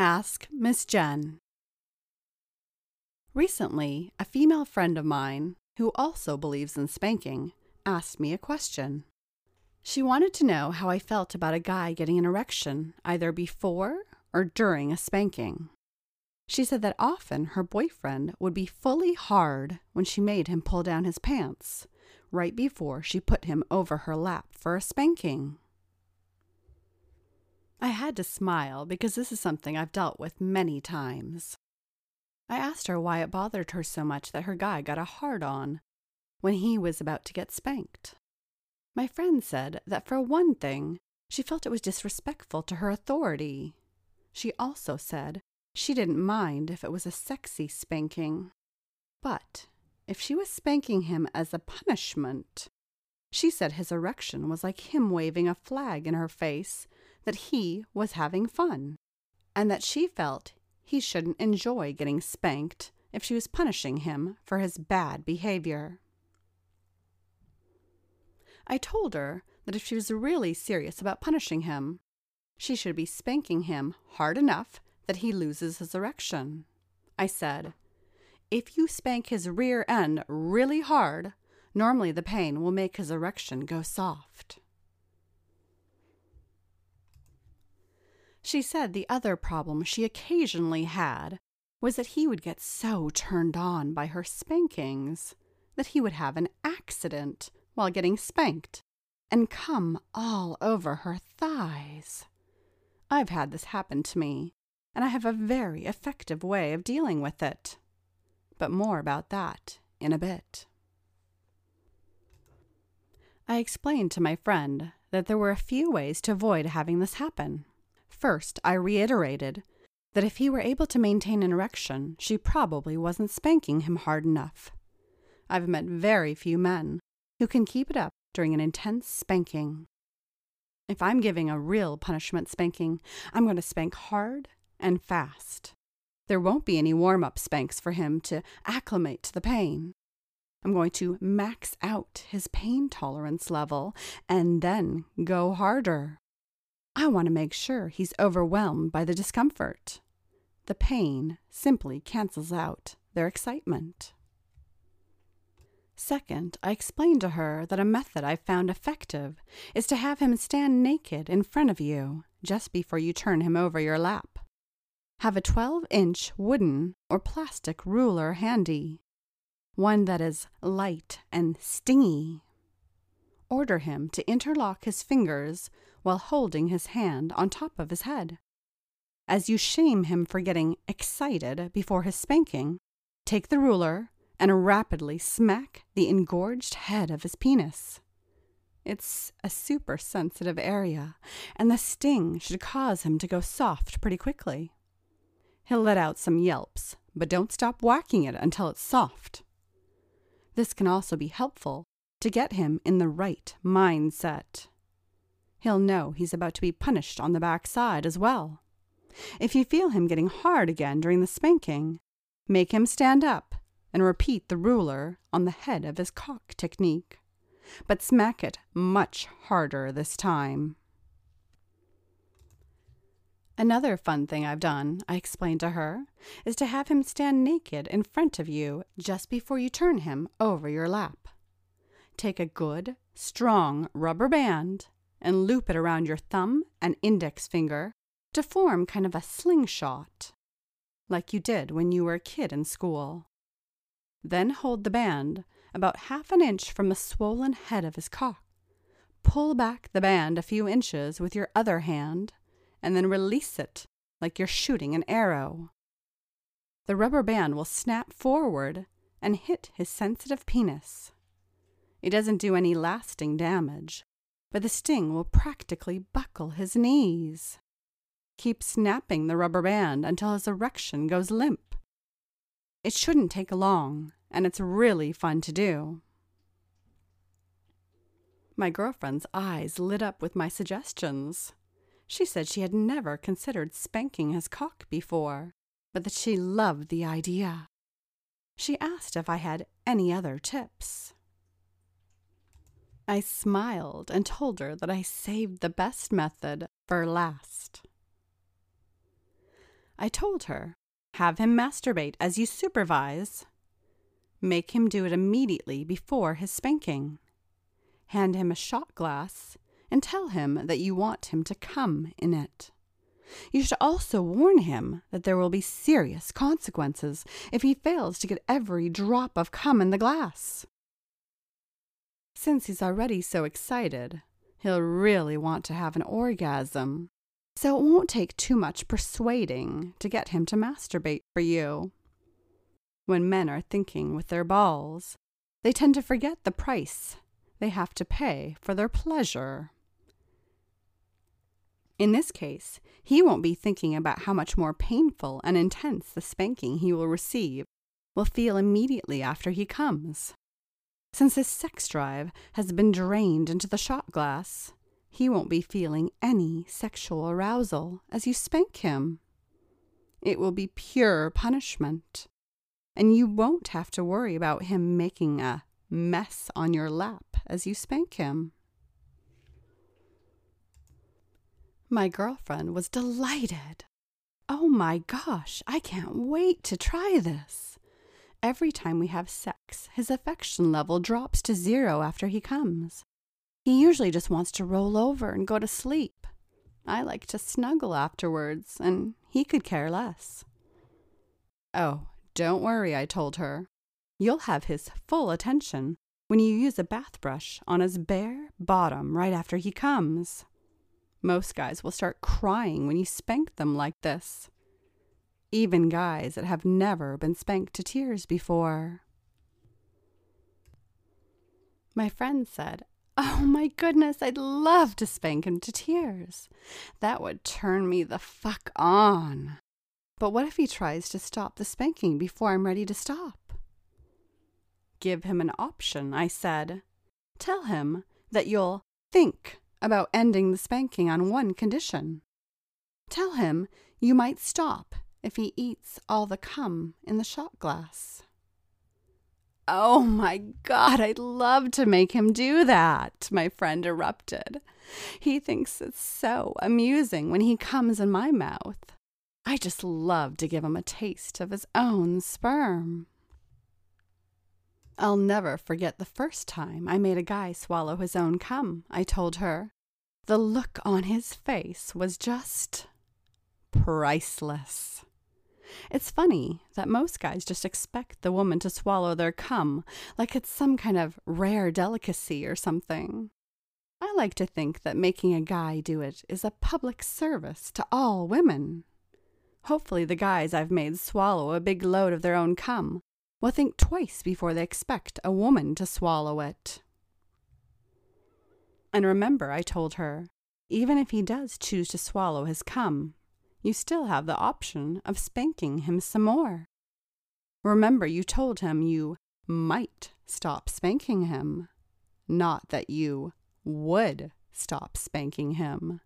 Ask Miss Jenn. Recently, a female friend of mine, who also believes in spanking, asked me a question. She wanted to know how I felt about a guy getting an erection either before or during a spanking. She said that often her boyfriend would be fully hard when she made him pull down his pants right before she put him over her lap for a spanking. I had to smile because this is something I've dealt with many times. I asked her why it bothered her so much that her guy got a hard on when he was about to get spanked. My friend said that for one thing, she felt it was disrespectful to her authority. She also said she didn't mind if it was a sexy spanking. But if she was spanking him as a punishment, she said his erection was like him waving a flag in her face that he was having fun, and that she felt he shouldn't enjoy getting spanked if she was punishing him for his bad behavior. I told her that if she was really serious about punishing him, she should be spanking him hard enough that he loses his erection. I said, If you spank his rear end really hard, normally the pain will make his erection go soft. She said the other problem she occasionally had was that he would get so turned on by her spankings that he would have an accident while getting spanked and come all over her thighs. I've had this happen to me, and I have a very effective way of dealing with it. But more about that in a bit. I explained to my friend that there were a few ways to avoid having this happen. First, I reiterated that if he were able to maintain an erection, she probably wasn't spanking him hard enough. I've met very few men who can keep it up during an intense spanking. If I'm giving a real punishment spanking, I'm going to spank hard and fast. There won't be any warm up spanks for him to acclimate to the pain. I'm going to max out his pain tolerance level and then go harder. I want to make sure he's overwhelmed by the discomfort. The pain simply cancels out their excitement. Second, I explained to her that a method I've found effective is to have him stand naked in front of you just before you turn him over your lap. Have a 12 inch wooden or plastic ruler handy, one that is light and stingy. Order him to interlock his fingers while holding his hand on top of his head. As you shame him for getting excited before his spanking, take the ruler and rapidly smack the engorged head of his penis. It's a super sensitive area, and the sting should cause him to go soft pretty quickly. He'll let out some yelps, but don't stop whacking it until it's soft. This can also be helpful to get him in the right mindset he'll know he's about to be punished on the back side as well. If you feel him getting hard again during the spanking, make him stand up and repeat the ruler on the head of his cock technique, but smack it much harder this time. Another fun thing I've done, I explained to her, is to have him stand naked in front of you just before you turn him over your lap. Take a good, strong rubber band and loop it around your thumb and index finger to form kind of a slingshot, like you did when you were a kid in school. Then hold the band about half an inch from the swollen head of his cock. Pull back the band a few inches with your other hand, and then release it like you're shooting an arrow. The rubber band will snap forward and hit his sensitive penis. It doesn't do any lasting damage, but the sting will practically buckle his knees. Keep snapping the rubber band until his erection goes limp. It shouldn't take long, and it's really fun to do. My girlfriend's eyes lit up with my suggestions. She said she had never considered spanking his cock before, but that she loved the idea. She asked if I had any other tips. I smiled and told her that I saved the best method for last. I told her. Have him masturbate as you supervise. Make him do it immediately before his spanking. Hand him a shot glass and tell him that you want him to come in it. You should also warn him that there will be serious consequences if he fails to get every drop of cum in the glass. Since he's already so excited, he'll really want to have an orgasm. So it won't take too much persuading to get him to masturbate for you. When men are thinking with their balls, they tend to forget the price they have to pay for their pleasure. In this case, he won't be thinking about how much more painful and intense the spanking he will receive will feel immediately after he comes. Since his sex drive has been drained into the shot glass, he won't be feeling any sexual arousal as you spank him. It will be pure punishment, and you won't have to worry about him making a mess on your lap as you spank him. My girlfriend was delighted. Oh my gosh, I can't wait to try this. Every time we have sex, his affection level drops to zero after he comes. He usually just wants to roll over and go to sleep. I like to snuggle afterwards, and he could care less. Oh, don't worry, I told her. You'll have his full attention when you use a bath brush on his bare bottom right after he comes. Most guys will start crying when you spank them like this. Even guys that have never been spanked to tears before. My friend said, Oh my goodness, I'd love to spank him to tears. That would turn me the fuck on. But what if he tries to stop the spanking before I'm ready to stop? Give him an option, I said. Tell him that you'll think about ending the spanking on one condition. Tell him you might stop if he eats all the cum in the shot glass. Oh my God, I'd love to make him do that, my friend erupted. He thinks it's so amusing when he comes in my mouth. I just love to give him a taste of his own sperm. I'll never forget the first time I made a guy swallow his own cum, I told her. The look on his face was just priceless. It's funny that most guys just expect the woman to swallow their cum like it's some kind of rare delicacy or something. I like to think that making a guy do it is a public service to all women. Hopefully, the guys I've made swallow a big load of their own cum will think twice before they expect a woman to swallow it. And remember, I told her, even if he does choose to swallow his cum, you still have the option of spanking him some more. Remember, you told him you might stop spanking him, not that you would stop spanking him.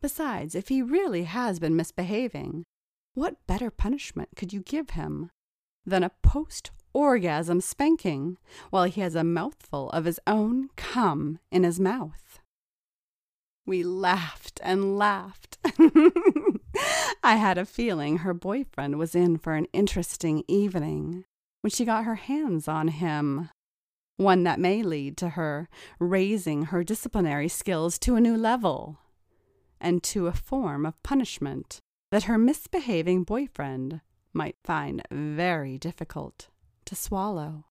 Besides, if he really has been misbehaving, what better punishment could you give him than a post orgasm spanking while he has a mouthful of his own cum in his mouth. We laughed and laughed. I had a feeling her boyfriend was in for an interesting evening when she got her hands on him. One that may lead to her raising her disciplinary skills to a new level and to a form of punishment that her misbehaving boyfriend might find very difficult to swallow.